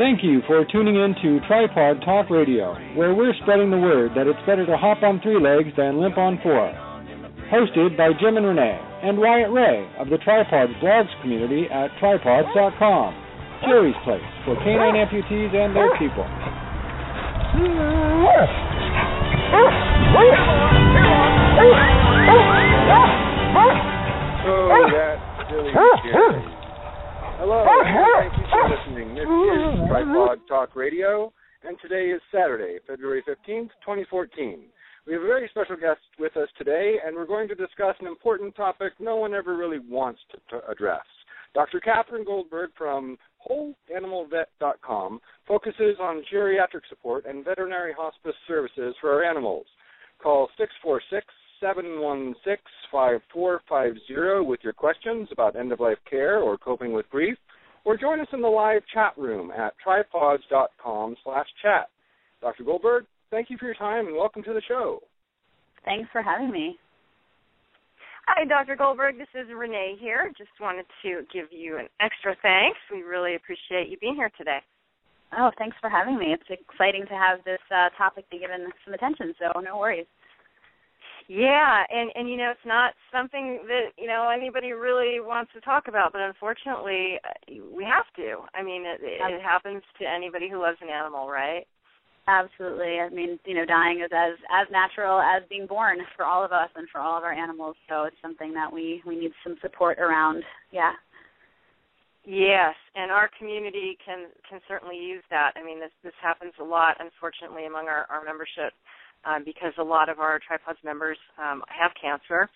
Thank you for tuning in to Tripawd Talk Radio, where we're spreading the word that it's better to hop on three legs than limp on four. Hosted by Jim and Renee and Wyatt Ray of the Tripawds blogs community at tripawds.com. Jerry's place for canine amputees and their people. Oh, that's really scary. Hello, thank you for listening. Is Tripawd Talk Radio, and today is Saturday, February 15th, 2014. We have a very special guest with us today, and we're going to discuss an important topic no one ever really wants to, to address. Dr. Catherine Goldberg from WholeAnimalVet.com focuses on geriatric support and veterinary hospice services for our animals. Call 646 716 5450 with your questions about end of life care or coping with grief, or join us in the live chat room at tripawds.com slash chat. Dr. Goldberg, thank you for your time and welcome to the show. Thanks for having me. Hi, Dr. Goldberg. This is Renee here. Just wanted to give you an extra thanks. We really appreciate you being here today. Oh, thanks for having me. It's exciting to have this uh, topic be given some attention, so no worries. Yeah, and and you know it's not something that you know anybody really wants to talk about, but unfortunately uh, we have to. I mean, it, it happens to anybody who loves an animal, right? Absolutely. I mean, you know, dying is as as natural as being born for all of us and for all of our animals. So it's something that we we need some support around. Yeah. Yes, and our community can can certainly use that. I mean, this this happens a lot, unfortunately, among our our membership, um, because a lot of our tripawds members um, have cancer.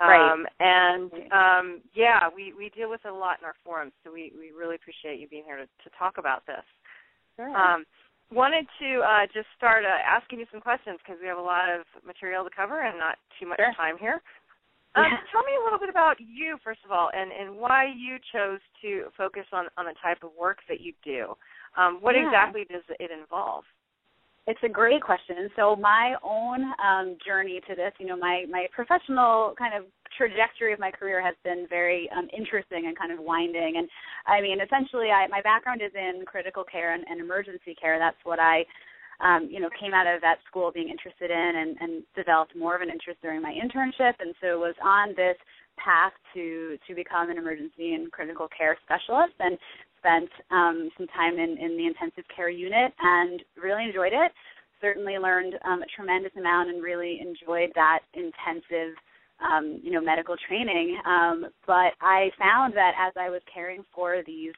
Right. Um, and um, yeah, we we deal with it a lot in our forums, so we we really appreciate you being here to to talk about this. Sure. Um, wanted to uh, just start uh, asking you some questions because we have a lot of material to cover and not too much Sure. time here. Um, Yeah. Tell me a little bit about you, first of all, and, and why you chose to focus on, on the type of work that you do. Um, what Yeah. exactly does it involve? It's a great question. So my own um, journey to this, you know, my my professional kind of trajectory of my career has been very um, interesting and kind of winding. And I mean, essentially, I, my background is in critical care and, and emergency care. That's what I, um, you know, came out of that school being interested in and, and developed more of an interest during my internship. And so was on this path to to become an emergency and critical care specialist and spent um, some time in, in the intensive care unit and really enjoyed it. Certainly learned um, a tremendous amount and really enjoyed that intensive, um, you know, medical training. Um, but I found that as I was caring for these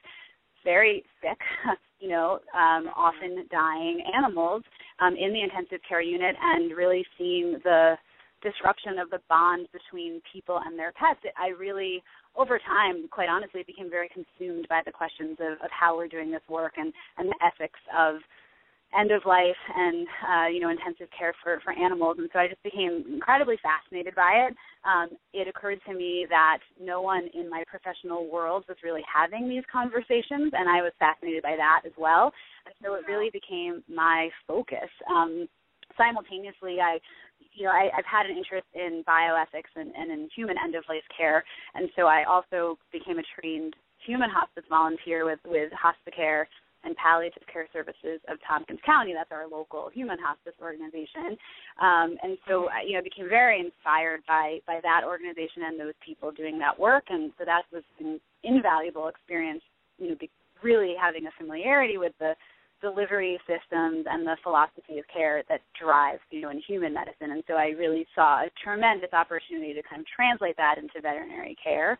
very sick, you know, um, often dying animals um, in the intensive care unit and really seeing the disruption of the bond between people and their pets, it, I really, over time, quite honestly, became very consumed by the questions of, of how we're doing this work and, and the ethics of end of life and uh, you know intensive care for for animals and so I just became incredibly fascinated by it. Um, it occurred to me that no one in my professional world was really having these conversations and I was fascinated by that as well. And so it really became my focus. Um, simultaneously I you know, I, I've had an interest in bioethics and, and in human end of life care, and so I also became a trained human hospice volunteer with with Hospicare and palliative care services of Tompkins County. That's our local human hospice organization. Um, and so, I- you know, I became very inspired by by that organization and those people doing that work. And so that was an invaluable experience. You know, be, really having a familiarity with the delivery systems and the philosophy of care that drives, you know, in human medicine. And so I really saw a tremendous opportunity to kind of translate that into veterinary care.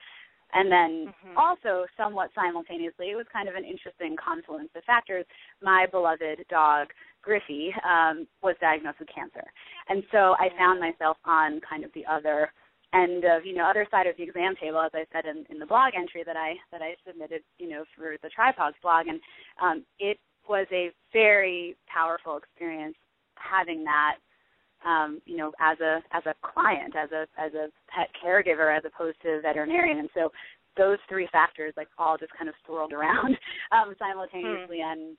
And then Mhm. also, somewhat simultaneously, it was kind of an interesting confluence of factors. My beloved dog, Griffey, um, was diagnosed with cancer. And so I found myself on kind of the other end of, you know, other side of the exam table, as I said in, in the blog entry that I that I submitted, you know, through the Tripawds blog. And um, it was a very powerful experience having that um, you know, as a as a client, as a as a pet caregiver, as opposed to a veterinarian. And so those three factors, like all just kind of swirled around um, simultaneously, Hmm. and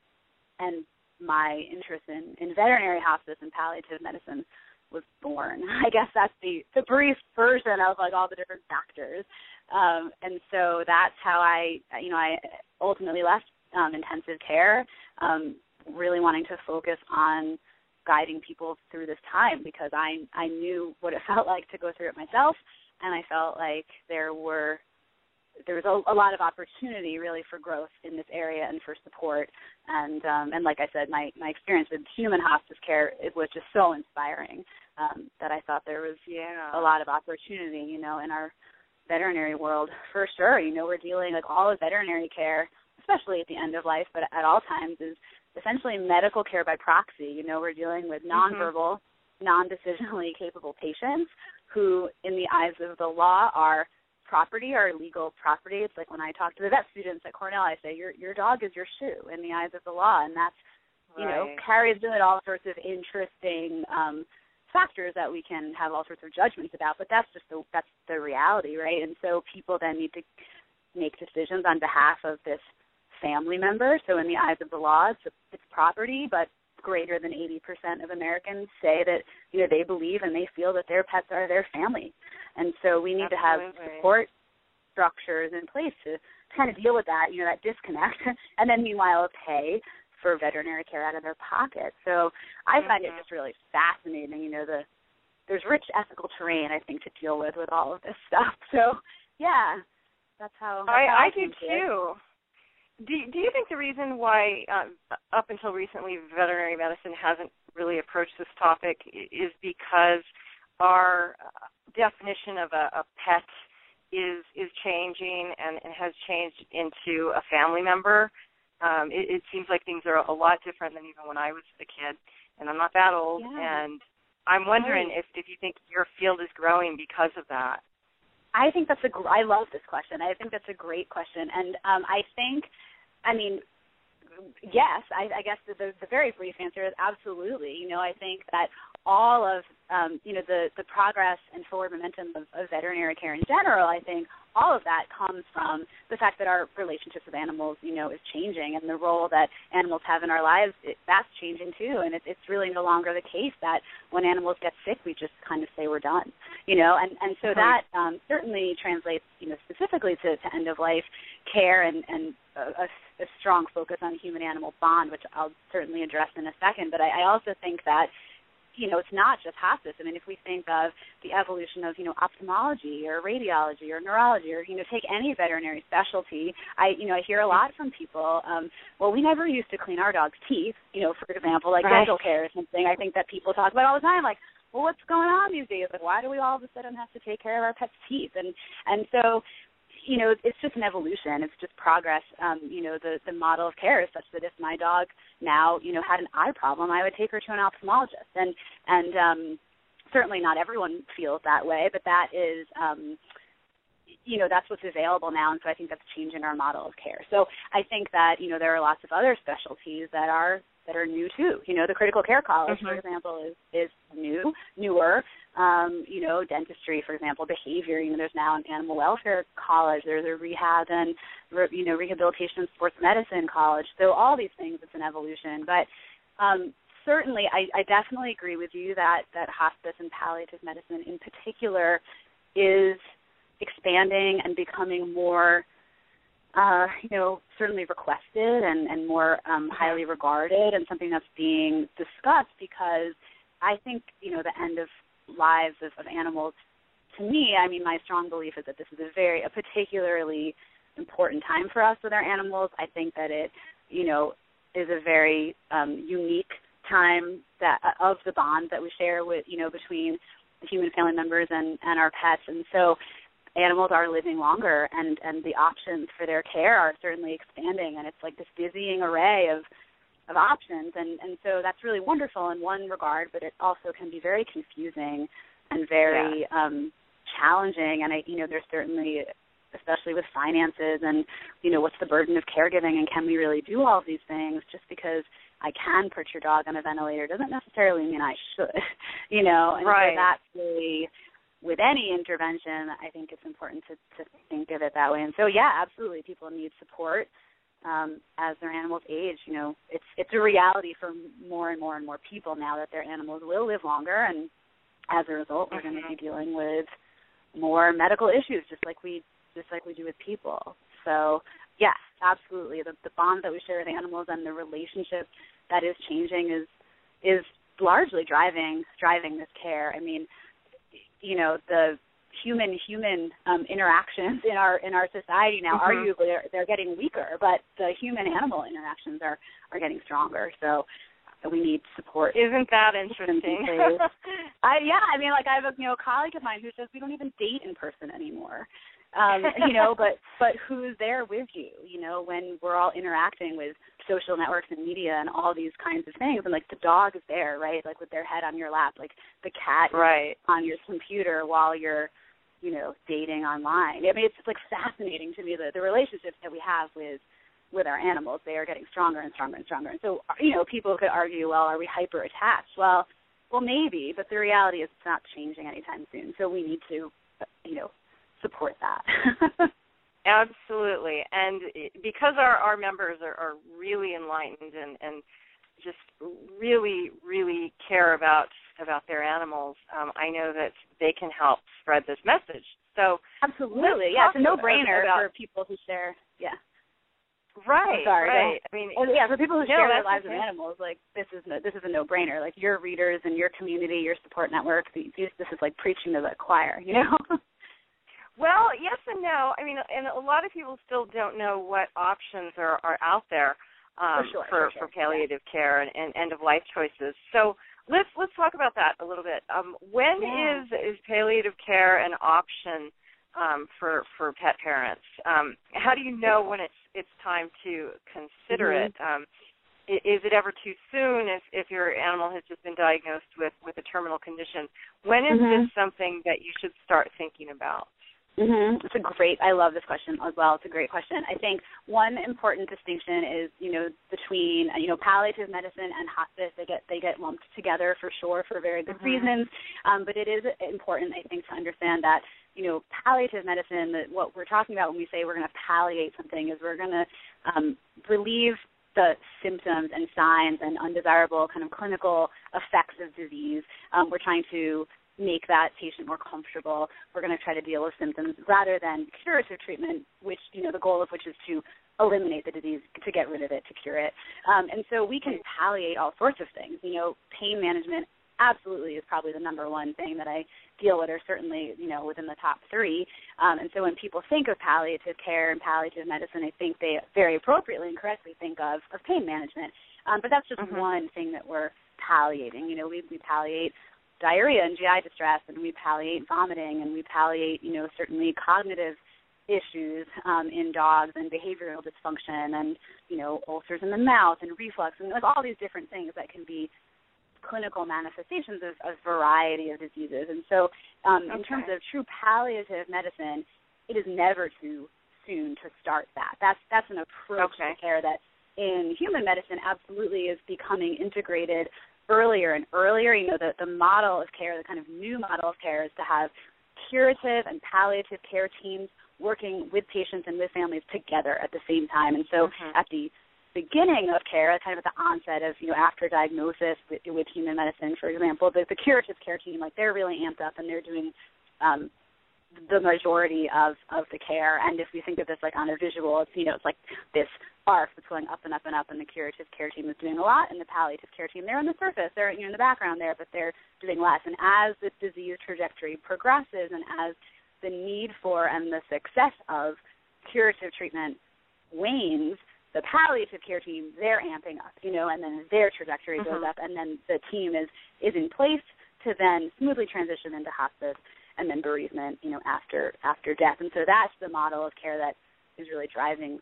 and my interest in in veterinary hospice and palliative medicine was born. I guess that's the the brief version of like all the different factors. Um, and so that's how I, you know, I ultimately left um, intensive care, um, really wanting to focus on guiding people through this time because I I knew what it felt like to go through it myself, and I felt like there were there was a, a lot of opportunity really for growth in this area and for support and um and like I said my my experience with human hospice care it was just so inspiring um that I thought there was Yeah. a lot of opportunity you know in our veterinary world for sure you know we're dealing like all of veterinary care especially at the end of life but at all times is essentially medical care by proxy. You know we're dealing with nonverbal non-decisionally capable patients who in the eyes of the law are property or legal property. It's like when i talk to the vet students at cornell i say your your dog is your shoe in the eyes of the law. And that's you know carries with it all sorts of interesting um factors that we can have all sorts of judgments about but that's just the that's the reality right? And so people then need to make decisions on behalf of this family member so in the eyes of the law it's, it's property but greater than 80% of Americans say that you know they believe and they feel that their pets are their family and so we need to have support structures in place to kind of deal with that you know that disconnect and then meanwhile pay for veterinary care out of their pocket. So I find it Mhm. just really fascinating. You know, the there's rich ethical terrain I think to deal with with all of this stuff. So yeah, that's how. That's how I, I do too. Do Do you think the reason why, uh, up until recently, veterinary medicine hasn't really approached this topic is because our uh, definition of a, a pet is is changing and, and has changed into a family member? Um, it, it seems like things are a lot different than even when I was a kid, and I'm not that old. Yeah. And I'm wondering Right. if if you think your field is growing because of that. I think that's a. I love this question. I think that's a great question, and um, I think, I mean, yes. I, I guess the, the the very brief answer is absolutely. You know, I think that all of um, you know the the progress and forward momentum of, of veterinary care in general. I think all of that comes from the fact that our relationships with animals, you know, is changing, and the role that animals have in our lives it, that's changing too. And it, it's really no longer the case that when animals get sick, we just kind of say we're done, you know. And and so that um, certainly translates, you know, specifically to, to end of life care and and a, a, a strong focus on human animal bond, which I'll certainly address in a second. But I, I also think that you know, it's not just hospice. I mean, if we think of the evolution of, you know, ophthalmology or radiology or neurology or, you know, take any veterinary specialty, I, you know, I hear a lot from people, um, well, we never used to clean our dog's teeth, you know, for example, like Right. dental care or something. I think that people talk about all the time, like, well, what's going on these days? Like, why do we all of a sudden have to take care of our pet's teeth? And and so, you know, it's just an evolution. It's just progress. Um, you know, the the model of care is such that if my dog now, you know, had an eye problem, I would take her to an ophthalmologist. And and um, certainly not everyone feels that way, but that is. Um, you know that's what's available now and so i think that's changing our model of care. So i think that you know there are lots of other specialties that are that are new too. You know the critical care college for Mhm. example is is new newer. Um you know dentistry for example behavior you know there's now an animal welfare college there's a rehab and re- you know rehabilitation and sports medicine college. So all these things it's an evolution. But um certainly I, I definitely agree with you that that hospice and palliative medicine in particular is expanding and becoming more uh, you know, certainly requested and, and more um, highly regarded and something that's being discussed because I think, you know, the end of lives of, of animals to me, I mean my strong belief is that this is a very a particularly important time for us with our animals. I think that it, you know, is a very um, unique time that of the bond that we share with you know between human family members and and our pets and so animals are living longer and and the options for their care are certainly expanding. And it's like this dizzying array of of options. And and so that's really wonderful in one regard but it also can be very confusing and very um challenging. And I you know there's certainly especially with finances and you know what's the burden of caregiving and can we really do all of these things? Just because I can put your dog on a ventilator doesn't necessarily mean I should, you know. And right. so that's really with any intervention, I think it's important to, to think of it that way. And so, yeah, absolutely, people need support um, as their animals age. You know, it's it's a reality for more and more and more people now that their animals will live longer, and as a result, we're going to be Mm-hmm. dealing with more medical issues, just like we just like we do with people. So, yes, absolutely, the the bond that we share with animals and the relationship that is changing is is largely driving driving this care. I mean, you know, the human human um, interactions in our in our society now Mhm. arguably they're, they're getting weaker, but the human animal interactions are are getting stronger. So we need support. Isn't that interesting? I yeah, I mean like I have a you know a colleague of mine who says we don't even date in person anymore. Um, you know, but but who's there with you, you know, when we're all interacting with social networks and media and all these kinds of things and like the dog is there, right? Like with their head on your lap, like the cat right. on your computer while you're, you know, dating online. I mean it's like fascinating to me the the relationships that we have with with our animals. They are getting stronger and stronger and stronger. And so, you know, people could argue, well, are we hyper attached? Well, well, maybe, but the reality is it's not changing anytime soon. So we need to, you know, support that. Absolutely, and because our our members are, are really enlightened and and just really really care about about their animals, um, I know that they can help spread this message. So Absolutely, yeah, it's a no-brainer about- for people who share. Yeah, right, sorry, right. I mean, and yeah, for people who No, share their lives with animals, like this is no, this is a no-brainer. Like your readers and your community, your support network, these, this is like preaching to the choir, you know. Well, yes and no. I mean, and a lot of people still don't know what options are are out there um, For sure, for, for sure, palliative care and, and end of life choices. So let's let's talk about that a little bit. Um, when Yeah. is is palliative care an option um, for for pet parents? Um, how do you know when it's it's time to consider Mhm. it? Um, is it ever too soon if if your animal has just been diagnosed with with a terminal condition? When is Mhm. this something that you should start thinking about? Mm-hmm. It's a great. I love this question as well. It's a great question. I think one important distinction is, you know, between you know palliative medicine and hospice. They get they get lumped together for sure for very good Mhm. reasons. Um, but it is important, I think, to understand that you know palliative medicine. That what we're talking about when we say we're going to palliate something is we're going to um, relieve the symptoms and signs and undesirable kind of clinical effects of disease. Um, we're trying to make that patient more comfortable. We're going to try to deal with symptoms rather than curative treatment, which you know the goal of which is to eliminate the disease, to get rid of it, to cure it. Um, and so we can palliate all sorts of things. You know, pain management absolutely is probably the number one thing that I deal with, or certainly you know within the top three. Um, and so when people think of palliative care and palliative medicine, I think they very appropriately and correctly think of of pain management. Um, but that's just Mhm. one thing that we're palliating. You know, we, we palliate diarrhea and GI distress, and we palliate vomiting, and we palliate, you know, certainly cognitive issues um, in dogs and behavioral dysfunction, and you know, ulcers in the mouth and reflux, and like all these different things that can be clinical manifestations of a variety of diseases. And so, um, in terms of true palliative medicine, it is never too soon to start that. That's that's an approach Okay. to care that in human medicine absolutely is becoming integrated earlier and earlier. You know, the, the model of care, the kind of new model of care is to have curative and palliative care teams working with patients and with families together at the same time. And so Mhm. at the beginning of care, kind of at the onset of, you know, after diagnosis with, with human medicine, for example, the, the curative care team, like they're really amped up and they're doing um, the majority of of the care. And if we think of this like on a visual, it's you know it's like this arc that's going up and up and up, and the curative care team is doing a lot, and the palliative care team they're on the surface, they're you know in the background there, but they're doing less. And as the disease trajectory progresses, and as the need for and the success of curative treatment wanes, the palliative care team they're amping up, you know, and then their trajectory goes Mhm. up, and then the team is is in place to then smoothly transition into hospice and then bereavement, you know, after after death. And so that's the model of care that is really driving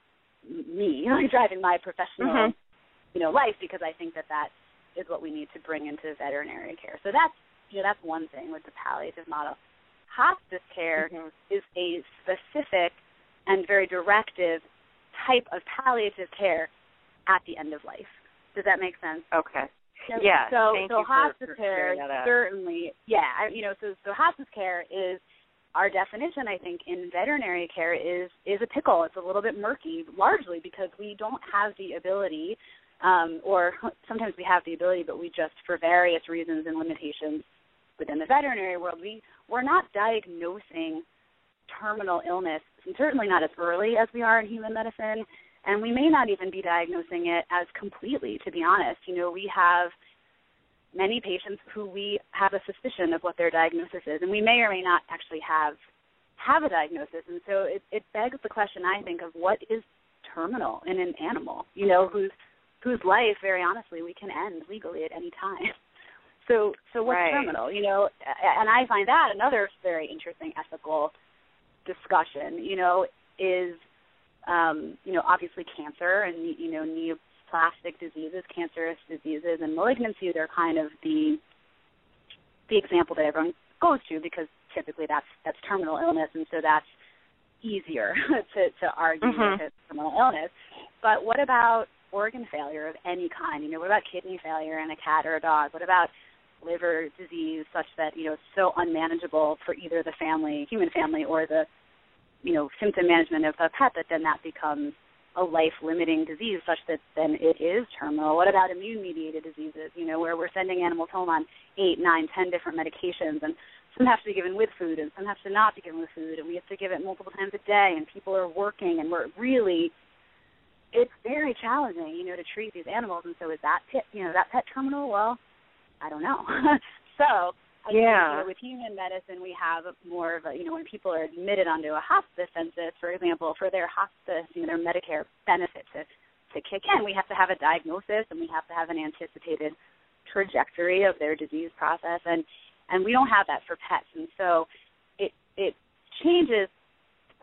me, like driving my professional, Mhm. you know, life because I think that that is what we need to bring into veterinary care. So that's you know that's one thing with the palliative model. Hospice care Mhm. is a specific and very directive type of palliative care at the end of life. Does that make sense? Okay. So, Yeah, So so you for- hospice for care clearing that up. certainly yeah, I- you know, so so hospice care is our definition I think in veterinary care is is a pickle. It's a little bit murky largely because we don't have the ability um or sometimes we have the ability but we just for various reasons and limitations within the veterinary world we we're not diagnosing terminal illness and certainly not as early as we are in human medicine and we may not even be diagnosing it as completely to be honest. You know we have many patients who we have a suspicion of what their diagnosis is and we may or may not actually have have a diagnosis. And so it, it begs the question i think of what is terminal in an animal you know whose whose life very honestly we can end legally at any time. So so what's Right. terminal you know? And i find that another very interesting ethical discussion you know is um you know obviously cancer and you know neoplastic diseases cancerous diseases and malignancies are kind of the the example that everyone goes to because typically that's that's terminal illness. And so that's easier to to argue Mhm. that it's terminal illness. But what about organ failure of any kind? You know what about kidney failure in a cat or a dog? What about liver disease such that you know it's so unmanageable for either the family human family or the you know symptom management of a pet that then that becomes a life limiting disease such that then it is terminal what about immune mediated diseases you know where we're sending animals home on eight nine ten different medications and some have to be given with food and some have to not be given with food and we have to give it multiple times a day and people are working and we're really it's very challenging, you know, to treat these animals. And so is that pet, you know, that pet terminal? Well, I don't know. so Yeah. with human medicine, we have more of a, you know, when people are admitted onto a hospice census, for example, for their hospice, you know, their Medicare benefit to to kick in, we have to have a diagnosis and we have to have an anticipated trajectory of their disease process, and and we don't have that for pets, and so it it changes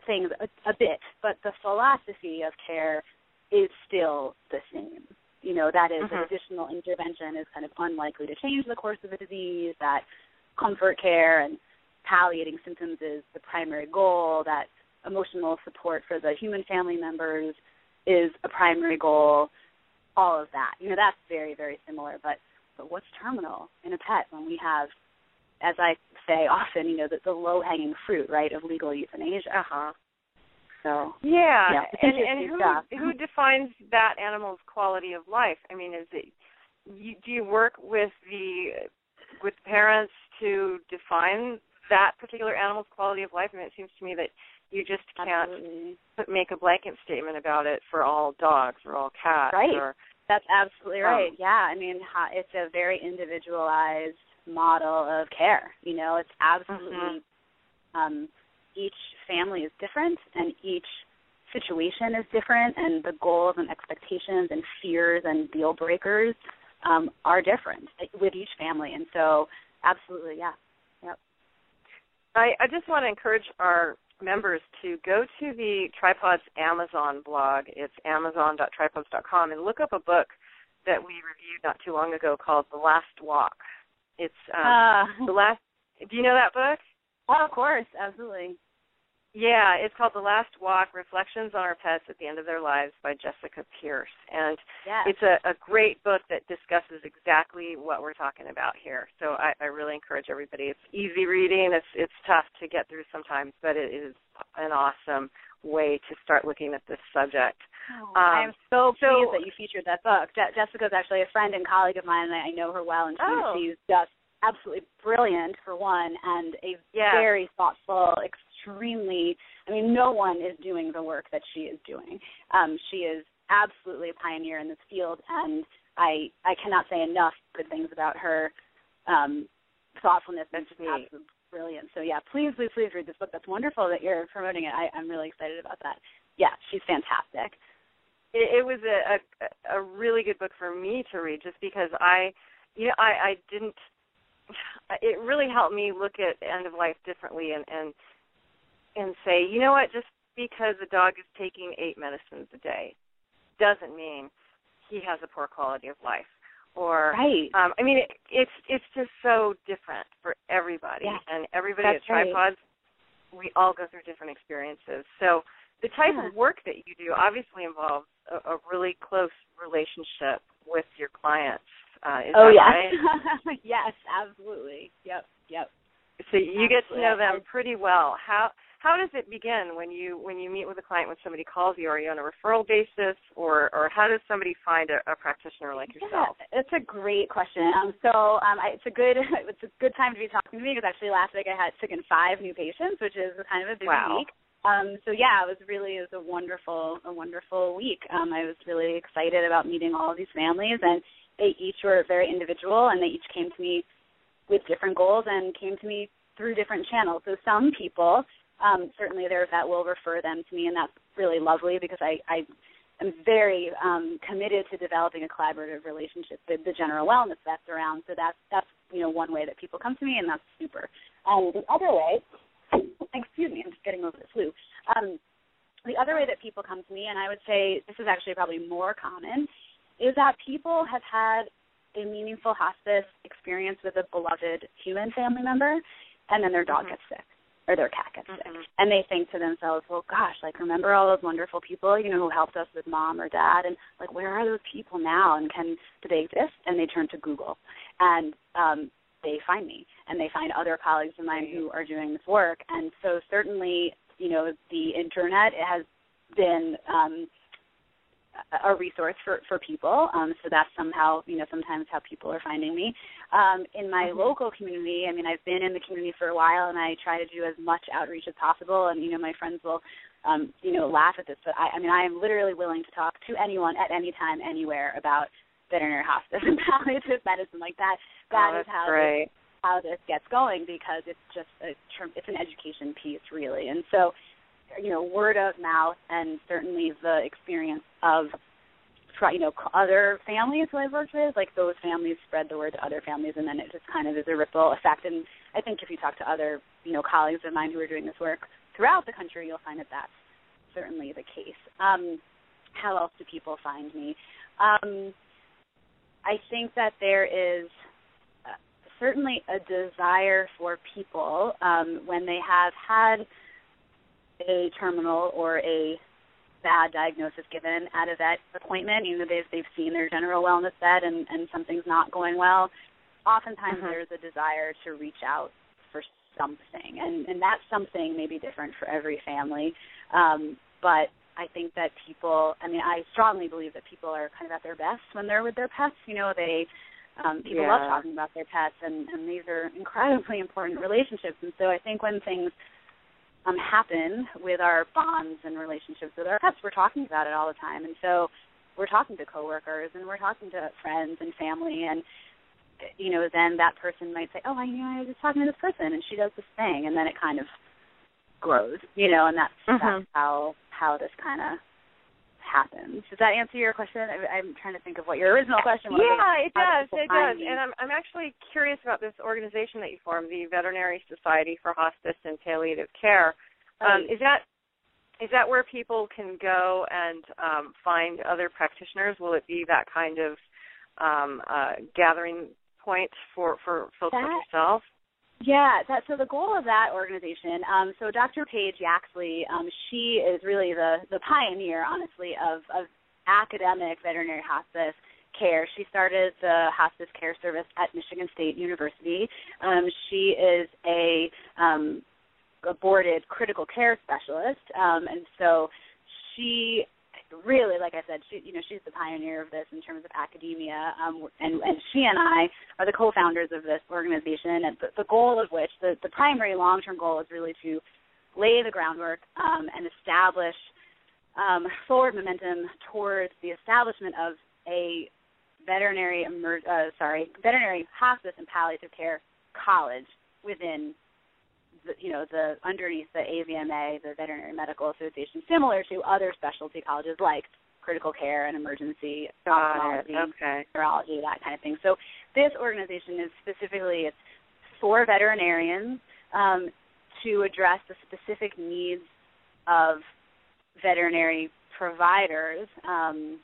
things a, a bit, but the philosophy of care is still the same. You know, that is Mhm. that additional intervention is kind of unlikely to change the course of a disease, that comfort care and palliating symptoms is the primary goal, that emotional support for the human family members is a primary goal, all of that. You know, that's very, very similar. But but what's terminal in a pet when we have, as I say often, you know, the, the low hanging fruit, right, of legal euthanasia. Uh-huh. So Yeah, Yeah, and and who stuff. who defines that animal's quality of life? I mean, is it you, do you work with the with parents to define that particular animal's quality of life? Mean, it seems to me that you just can't absolutely. make a blanket statement about it for all dogs or all cats Right. or That's absolutely Um, right. yeah, I mean, it's a very individualized model of care. You know, it's absolutely um, each family is different, and each situation is different, and the goals and expectations and fears and deal breakers um, are different with each family. And so, absolutely, yeah. I, I just want to encourage our members to go to the Tripawds Amazon blog. It's amazon.tripawds.com and look up a book that we reviewed not too long ago called The Last Walk. It's um, Uh, the last. Do you know that book? oh, of course, absolutely. Yeah, it's called The Last Walk: Reflections on Our Pets at the End of Their Lives by Jessica Pierce, and Yeah. it's a, a great book that discusses exactly what we're talking about here. So I, I really encourage everybody. It's easy reading. It's it's tough to get through sometimes, but it is an awesome way to start looking at this subject. Oh, Um, I'm so so- pleased that you featured that book. Je- is actually a friend and colleague of mine, and I I know her well, and she, Oh. she's just absolutely brilliant for one, and a Yeah. very thoughtful, extremely. I mean, no one is doing the work that she is doing. Um, she is absolutely a pioneer in this field, and I I cannot say enough good things about her um, thoughtfulness and just neat. absolute brilliance. So yeah, please, please, please read this book. That's wonderful that you're promoting it. I, I'm really excited about that. Yeah, she's fantastic. it, it was a, a a really good book for me to read just because I you know I I didn't it really helped me look at end of life differently and and and say you know what just because a dog is taking eight medicines a day doesn't mean he has a poor quality of life or Right. um I mean it, it's it's just so different for everybody Yeah, and everybody that's at right. tripawds we all go through different experiences so the type Yeah. of work that you do obviously involves a, a really close relationship with your clients. Uh, is oh yes, right? yes, absolutely. Yep, yep. So you get to know them pretty well. How how does it begin when you when you meet with a client when somebody calls you? Are you on a referral basis, or or how does somebody find a, a practitioner like yourself? Yeah, it's a great question. Um, so um, I, it's a good it's a good time to be talking to me because actually last week I had took in five new patients, which is kind of a busy Wow. week. Um, so yeah, it was really it was a wonderful a wonderful week. Um, I was really excited about meeting all of these families, and they each were very individual, and they each came to me with different goals and came to me through different channels. So some people, um, certainly there that will refer them to me, and that's really lovely because I, I am very um, committed to developing a collaborative relationship with the general wellness that's around. So that's that's you know one way that people come to me, and that's super. Um, the other way, excuse me, I'm just getting over the flu. Um, the other way that people come to me, and I would say this is actually probably more common, is that people have had a meaningful hospice experience with a beloved human family member, and then their dog Mhm. gets sick or their cat gets sick, Mhm. and they think to themselves, "Well, gosh, like remember all those wonderful people, you know, who helped us with mom or dad, and like where are those people now, and can do they exist?" And they turn to Google, and um, they find me, and they find other colleagues of mine who are doing this work, and so certainly, you know, the internet has been um, a- a resource for for people. Um, so that's somehow you know sometimes how people are finding me. Um, in my Mhm. local community, I mean, I've been in the community for a while, and I try to do as much outreach as possible. And you know, my friends will. Um, you know, laugh at this, but I, I mean, I am literally willing to talk to anyone at any time, anywhere about veterinary hospice and palliative medicine. Like that, that oh, is how this how this gets going because it's just a term, it's an education piece really and so you know word of mouth and certainly the experience of try you know other families who I've worked with like those families spread the word to other families and then it just kind of is a ripple effect. And I think if you talk to other you know colleagues of mine who are doing this work throughout the country you'll find that that's certainly the case. Um how else do people find me? Um I think that there is uh, certainly a desire for people um, when they have had a terminal or a bad diagnosis given at a vet appointment, you know, they've they've seen their general wellness vet and, and something's not going well. Oftentimes Mhm. there's a desire to reach out for something. And and that something may be different for every family. Um, but I think that people I mean, I strongly believe that people are kind of at their best when they're with their pets. You know, they um, people love talking about their pets and, and these are incredibly important relationships and so I think when things um happen with our bonds and relationships with our pets, we're talking about it all the time. And so we're talking to coworkers and we're talking to friends and family and you know, then that person might say, Oh, I you know, I was talking to this person and she does this thing and then it kind of grows, you know, and that's Mhm. that's how how this kind of happens. Does that answer your question? I, I'm trying to think of what your original question was. Yeah, it does. It does. And I'm I'm actually curious about this organization that you formed, the Veterinary Society for Hospice and Palliative Care. Um, is that is that where people can go and um, find other practitioners? Will it be that kind of um, uh, gathering point for for folks like yourself? Yeah, that so the goal of that organization, um, so Dr. Paige Yaxley, um, she is really the the pioneer, honestly, of of academic veterinary hospice care. She started the hospice care service at Michigan State University. Um, she is a um, boarded critical care specialist, um, and so she really, like I said, she you know she's the pioneer of this in terms of academia, um, and and she and I are the co-founders of this organization, and the, the goal of which the the primary long-term goal is really to lay the groundwork um, and establish um, forward momentum towards the establishment of a veterinary emer- uh, sorry veterinary hospice and palliative care college within you know the underneath the AVMA, the Veterinary Medical Association, similar to other specialty colleges like critical care and emergency ophthalmology, Okay. neurology, that kind of thing. So this organization is specifically it's for veterinarians um, to address the specific needs of veterinary providers um,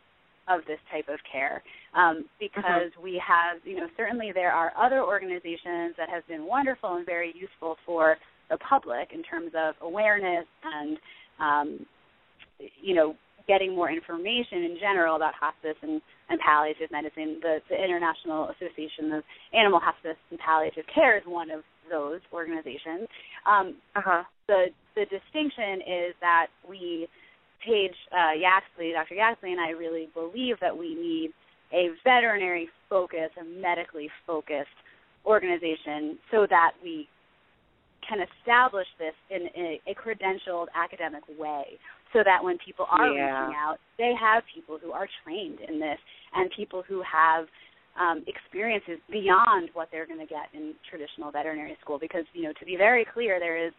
of this type of care um, because we have, you know, certainly there are other organizations that have been wonderful and very useful for the public in terms of awareness and um, you know, getting more information in general about hospice and, and palliative medicine. The, the International Association of Animal Hospice and Palliative Care is one of those organizations. Um, Uh-huh. the the distinction is that we, Paige uh, Yaxley, Dr. Yaxley, and I really believe that we need a veterinary focused, a medically focused organization so that we can establish this in a, a credentialed academic way so that when people are Yeah. reaching out, they have people who are trained in this and people who have um, experiences beyond what they're going to get in traditional veterinary school. Because, you know, to be very clear, there is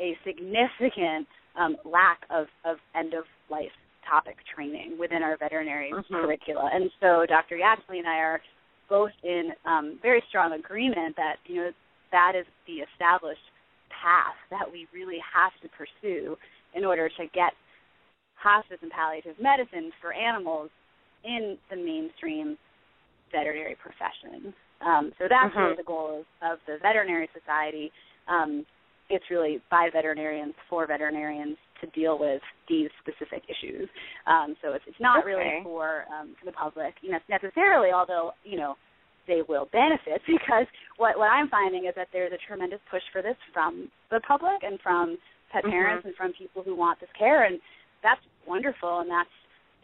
a significant um, lack of, of end of life topic training within our veterinary Mhm. curricula. And so Dr. Yaxley and I are both in um, very strong agreement that, you know, that is the established path that we really have to pursue in order to get hospice and palliative medicine for animals in the mainstream veterinary profession. Um, so that's Mhm. really the goal of, of the veterinary society. Um, it's really by veterinarians for veterinarians to deal with these specific issues. Um, so it's, it's not Okay. really for um, for the public, you know, necessarily. Although you know they will benefit because what what I'm finding is that there's a tremendous push for this from the public and from pet Mhm. parents and from people who want this care, and that's wonderful and that's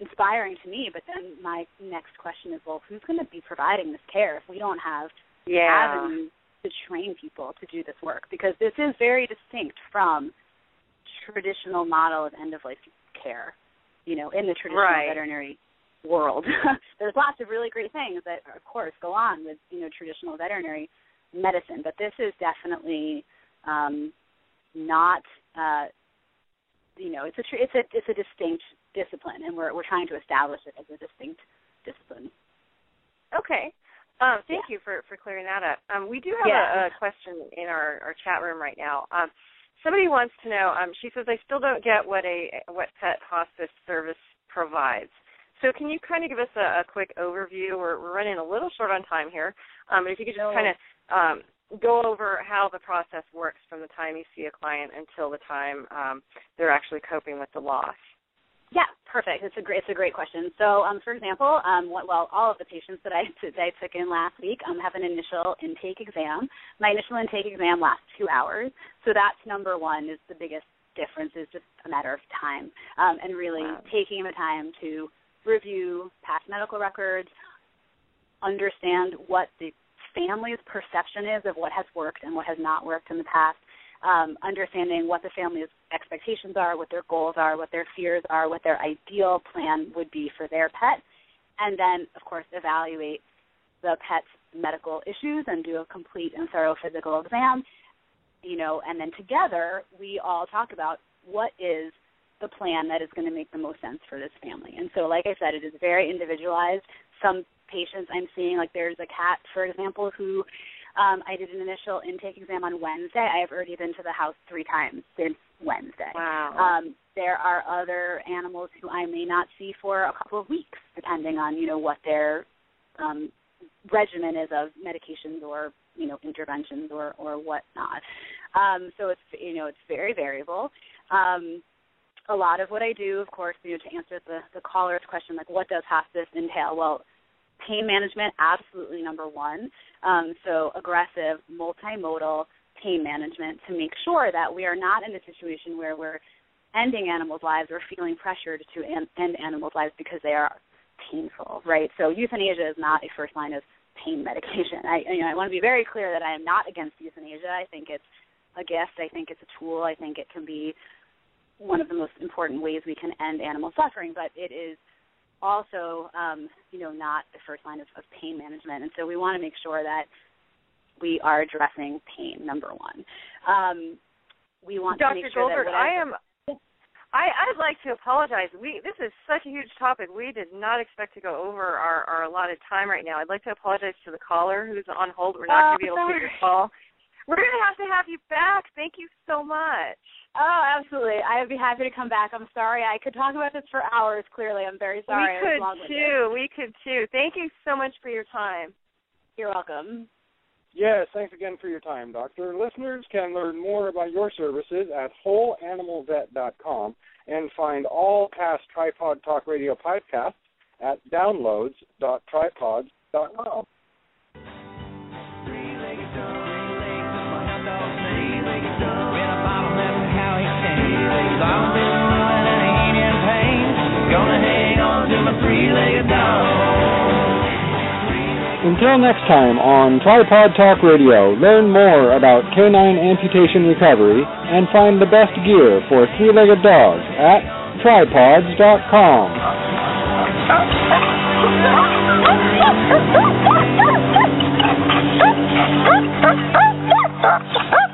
inspiring to me. But then my next question is, well, who's going to be providing this care if we don't have Yeah. avenues to train people to do this work? Because this is very distinct from traditional model of end of life care. You know, in the traditional Right. veterinary world, there's lots of really great things that, of course, go on with you know traditional veterinary medicine, but this is definitely um, not. Uh, you know, it's a tr- it's a it's a distinct discipline, and we're we're trying to establish it as a distinct discipline. Okay. Um, thank you for, for clearing that up. Um, we do have Yeah. a, a question in our, our chat room right now. Um, somebody wants to know. Um, she says, "I still don't get what a what pet hospice service provides." So, can you kind of give us a, a quick overview? We're, we're running a little short on time here. Um, but if you could just kind of um, go over how the process works from the time you see a client until the time um, they're actually coping with the loss. Yeah, perfect. It's a great it's a great question. So, um, for example, um, what, well, all of the patients that I that I took in last week um, have an initial intake exam. My initial intake exam lasts two hours, so that's number one. Is the biggest difference is just a matter of time, um, and really Wow. taking the time to review past medical records, understand what the family's perception is of what has worked and what has not worked in the past, um, understanding what the family's expectations are, what their goals are, what their fears are, what their ideal plan would be for their pet, and then, of course, evaluate the pet's medical issues and do a complete and thorough physical exam. You know, and then together we all talk about what is the plan that is going to make the most sense for this family. And so, like I said, it is very individualized. Some patients I'm seeing, like there's a cat, for example, who um, I did an initial intake exam on Wednesday. I have already been to the house three times since Wednesday. Wow. Um, there are other animals who I may not see for a couple of weeks, depending on you know what their um, regimen is of medications or you know interventions or or whatnot. Um, so it's you know it's very variable. Um, a lot of what I do, of course, you know, to answer the the caller's question, like what does hospice entail? Well, pain management absolutely number one. Um, so aggressive, multimodal pain management to make sure that we are not in a situation where we're ending animals' lives or feeling pressured to end animals' lives because they are painful, right? So euthanasia is not a first line of pain medication. I you know I want to be very clear that I am not against euthanasia. I think it's a gift. I think it's a tool. I think it can be one of the most important ways we can end animal suffering, but it is also, um, you know, not the first line of, of pain management. And so we want to make sure that we are addressing pain, number one. Um, we want to Dr. make sure Goldberg, that I am. I, I'd like to apologize. We this is such a huge topic. We did not expect to go over our, our allotted time right now. I'd like to apologize to the caller who's on hold. We're not Oh, going to be able to take your call. We're going to have to have you back. Thank you so much. Oh, absolutely. I would be happy to come back. I'm sorry. I could talk about this for hours, clearly. I'm very sorry. We could too. We could too. Thank you so much for your time. You're welcome. Yes, thanks again for your time, Doctor. Listeners can learn more about your services at wholeanimalvet.com and find all past Tripawd Talk Radio podcasts at downloads.tripawds.com. Until next time on Tripawd Talk Radio, learn more about canine amputation recovery and find the best gear for three-legged dogs at tripawds.com.